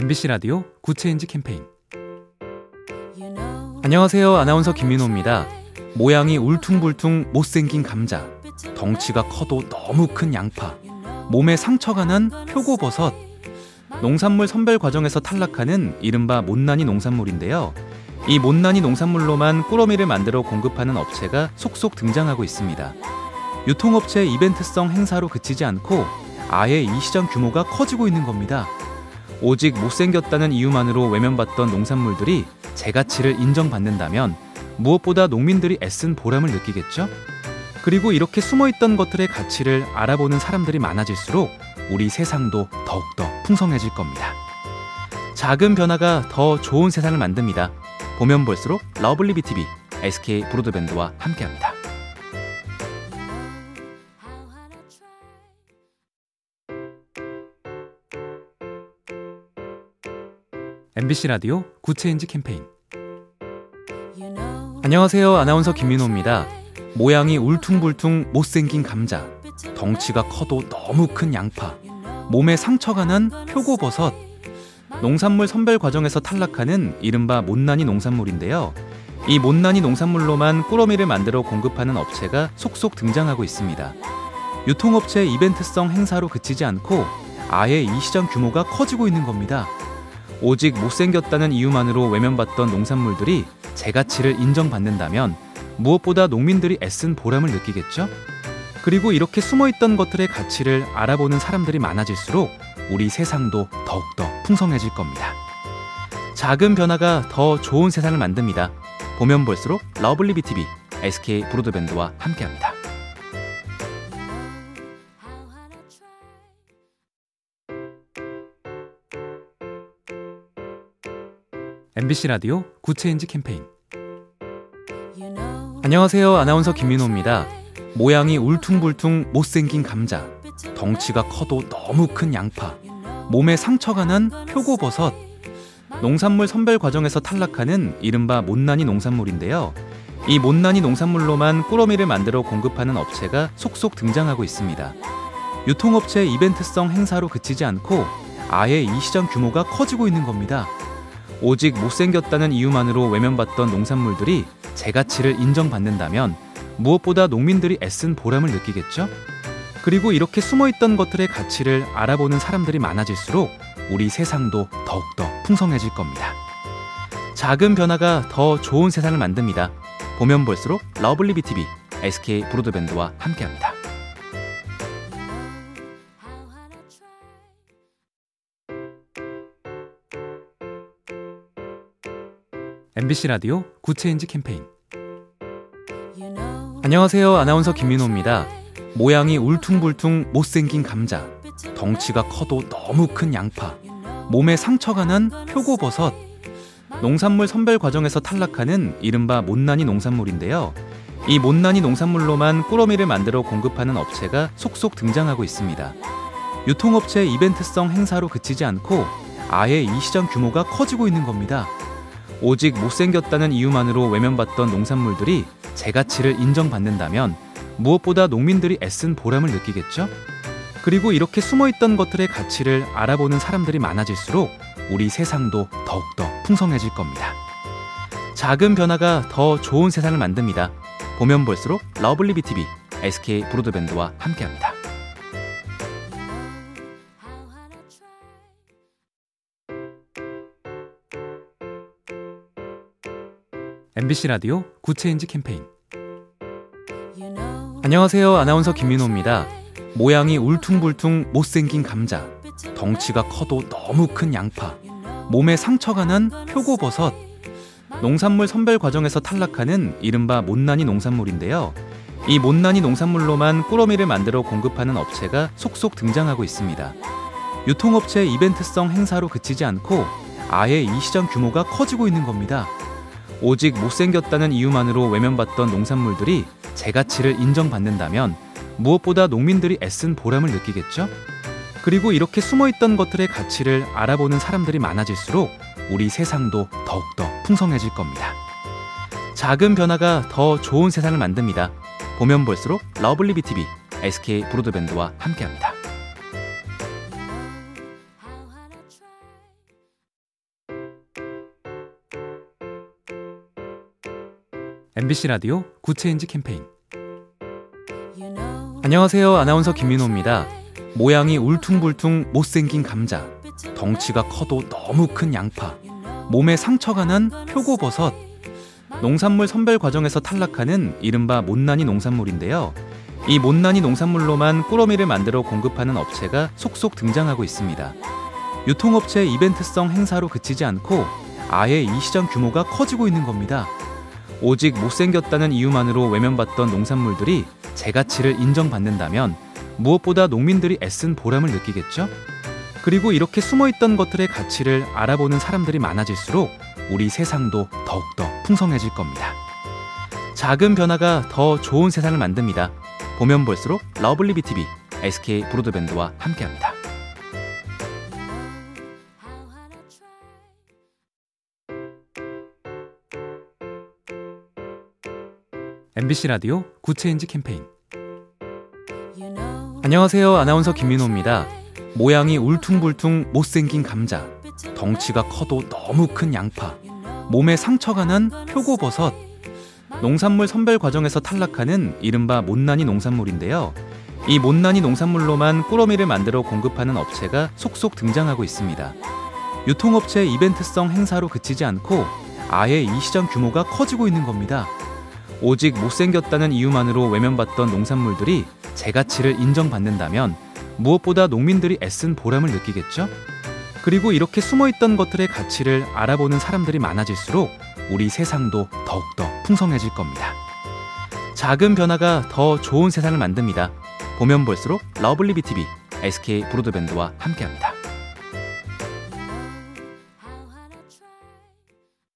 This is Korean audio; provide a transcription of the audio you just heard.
MBC 라디오 good change 캠페인 안녕하세요. 아나운서 김민호입니다. 모양이 울퉁불퉁 못생긴 감자, 덩치가 커도 너무 큰 양파, 몸에 상처가 난 표고버섯, 농산물 선별 과정에서 탈락하는 이른바 못난이 농산물인데요. 이 못난이 농산물로만 꾸러미를 만들어 공급하는 업체가 속속 등장하고 있습니다. 유통업체 이벤트성 행사로 그치지 않고 아예 이 시장 규모가 커지고 있는 겁니다. 오직 못생겼다는 이유만으로 외면받던 농산물들이 제 가치를 인정받는다면 무엇보다 농민들이 애쓴 보람을 느끼겠죠? 그리고 이렇게 숨어있던 것들의 가치를 알아보는 사람들이 많아질수록 우리 세상도 더욱더 풍성해질 겁니다. 작은 변화가 더 좋은 세상을 만듭니다. 보면 볼수록 lovely B tv SK 브로드밴드와 함께합니다. MBC 라디오 good change 캠페인 안녕하세요. 아나운서 김민호입니다. 모양이 울퉁불퉁 못생긴 감자, 덩치가 커도 너무 큰 양파, 몸에 상처가 난 표고버섯, 농산물 선별 과정에서 탈락하는 이른바 못난이 농산물인데요. 이 못난이 농산물로만 꾸러미를 만들어 공급하는 업체가 속속 등장하고 있습니다. 유통업체 이벤트성 행사로 그치지 않고 아예 이 시장 규모가 커지고 있는 겁니다. 오직 못생겼다는 이유만으로 외면받던 농산물들이 제 가치를 인정받는다면 무엇보다 농민들이 애쓴 보람을 느끼겠죠? 그리고 이렇게 숨어있던 것들의 가치를 알아보는 사람들이 많아질수록 우리 세상도 더욱더 풍성해질 겁니다. 작은 변화가 더 좋은 세상을 만듭니다. 보면 볼수록 lovely B tv SK 브로드밴드와 함께합니다. MBC 라디오 good change 캠페인 안녕하세요. 아나운서 김민호입니다. 모양이 울퉁불퉁 못생긴 감자, 덩치가 커도 너무 큰 양파, 몸에 상처가 난 표고버섯, 농산물 선별 과정에서 탈락하는 이른바 못난이 농산물인데요. 이 못난이 농산물로만 꾸러미를 만들어 공급하는 업체가 속속 등장하고 있습니다. 유통업체 이벤트성 행사로 그치지 않고 아예 이 시장 규모가 커지고 있는 겁니다. 오직 못생겼다는 이유만으로 외면받던 농산물들이 제 가치를 인정받는다면 무엇보다 농민들이 애쓴 보람을 느끼겠죠? 그리고 이렇게 숨어있던 것들의 가치를 알아보는 사람들이 많아질수록 우리 세상도 더욱더 풍성해질 겁니다. 작은 변화가 더 좋은 세상을 만듭니다. 보면 볼수록 lovely B tv SK 브로드밴드와 함께합니다. MBC 라디오 good change 캠페인 안녕하세요. 아나운서 김민호입니다. 모양이 울퉁불퉁 못생긴 감자, 덩치가 커도 너무 큰 양파, 몸에 상처가 난 표고버섯, 농산물 선별 과정에서 탈락하는 이른바 못난이 농산물인데요. 이 못난이 농산물로만 꾸러미를 만들어 공급하는 업체가 속속 등장하고 있습니다. 유통업체 이벤트성 행사로 그치지 않고 아예 이 시장 규모가 커지고 있는 겁니다. 오직 못생겼다는 이유만으로 외면받던 농산물들이 제 가치를 인정받는다면 무엇보다 농민들이 애쓴 보람을 느끼겠죠? 그리고 이렇게 숨어있던 것들의 가치를 알아보는 사람들이 많아질수록 우리 세상도 더욱더 풍성해질 겁니다. 작은 변화가 더 좋은 세상을 만듭니다. 보면 볼수록 lovely B tv SK 브로드밴드와 함께합니다. MBC 라디오 good change 캠페인 안녕하세요. 아나운서 김민호입니다. 모양이 울퉁불퉁 못생긴 감자, 덩치가 커도 너무 큰 양파, 몸에 상처가 난 표고버섯, 농산물 선별 과정에서 탈락하는 이른바 못난이 농산물인데요. 이 못난이 농산물로만 꾸러미를 만들어 공급하는 업체가 속속 등장하고 있습니다. 유통업체 이벤트성 행사로 그치지 않고 아예 이 시장 규모가 커지고 있는 겁니다. 오직 못생겼다는 이유만으로 외면받던 농산물들이 제 가치를 인정받는다면 무엇보다 농민들이 애쓴 보람을 느끼겠죠? 그리고 이렇게 숨어있던 것들의 가치를 알아보는 사람들이 많아질수록 우리 세상도 더욱더 풍성해질 겁니다. 작은 변화가 더 좋은 세상을 만듭니다. 보면 볼수록 lovely B tv SK 브로드밴드와 함께합니다. MBC 라디오 good change 캠페인 안녕하세요. 아나운서 김민호입니다. 모양이 울퉁불퉁 못생긴 감자, 덩치가 커도 너무 큰 양파, 몸에 상처가 난 표고버섯, 농산물 선별 과정에서 탈락하는 이른바 못난이 농산물인데요. 이 못난이 농산물로만 꾸러미를 만들어 공급하는 업체가 속속 등장하고 있습니다. 유통업체 이벤트성 행사로 그치지 않고 아예 이 시장 규모가 커지고 있는 겁니다. 오직 못생겼다는 이유만으로 외면받던 농산물들이 제 가치를 인정받는다면 무엇보다 농민들이 애쓴 보람을 느끼겠죠? 그리고 이렇게 숨어있던 것들의 가치를 알아보는 사람들이 많아질수록 우리 세상도 더욱더 풍성해질 겁니다. 작은 변화가 더 좋은 세상을 만듭니다. 보면 볼수록 lovely B tv SK 브로드밴드와 함께합니다. MBC 라디오 Good Change 캠페인 안녕하세요. 아나운서 김민호입니다. 모양이 울퉁불퉁 못생긴 감자, 덩치가 커도 너무 큰 양파, 몸에 상처가 난 표고버섯, 농산물 선별 과정에서 탈락하는 이른바 못난이 농산물인데요. 이 못난이 농산물로만 꾸러미를 만들어 공급하는 업체가 속속 등장하고 있습니다. 유통업체 이벤트성 행사로 그치지 않고 아예 이 시장 규모가 커지고 있는 겁니다. 오직 못생겼다는 이유만으로 외면받던 농산물들이 제 가치를 인정받는다면 무엇보다 농민들이 애쓴 보람을 느끼겠죠? 그리고 이렇게 숨어있던 것들의 가치를 알아보는 사람들이 많아질수록 우리 세상도 더욱더 풍성해질 겁니다. 작은 변화가 더 좋은 세상을 만듭니다. 보면 볼수록 lovely B tv SK 브로드밴드와 함께합니다.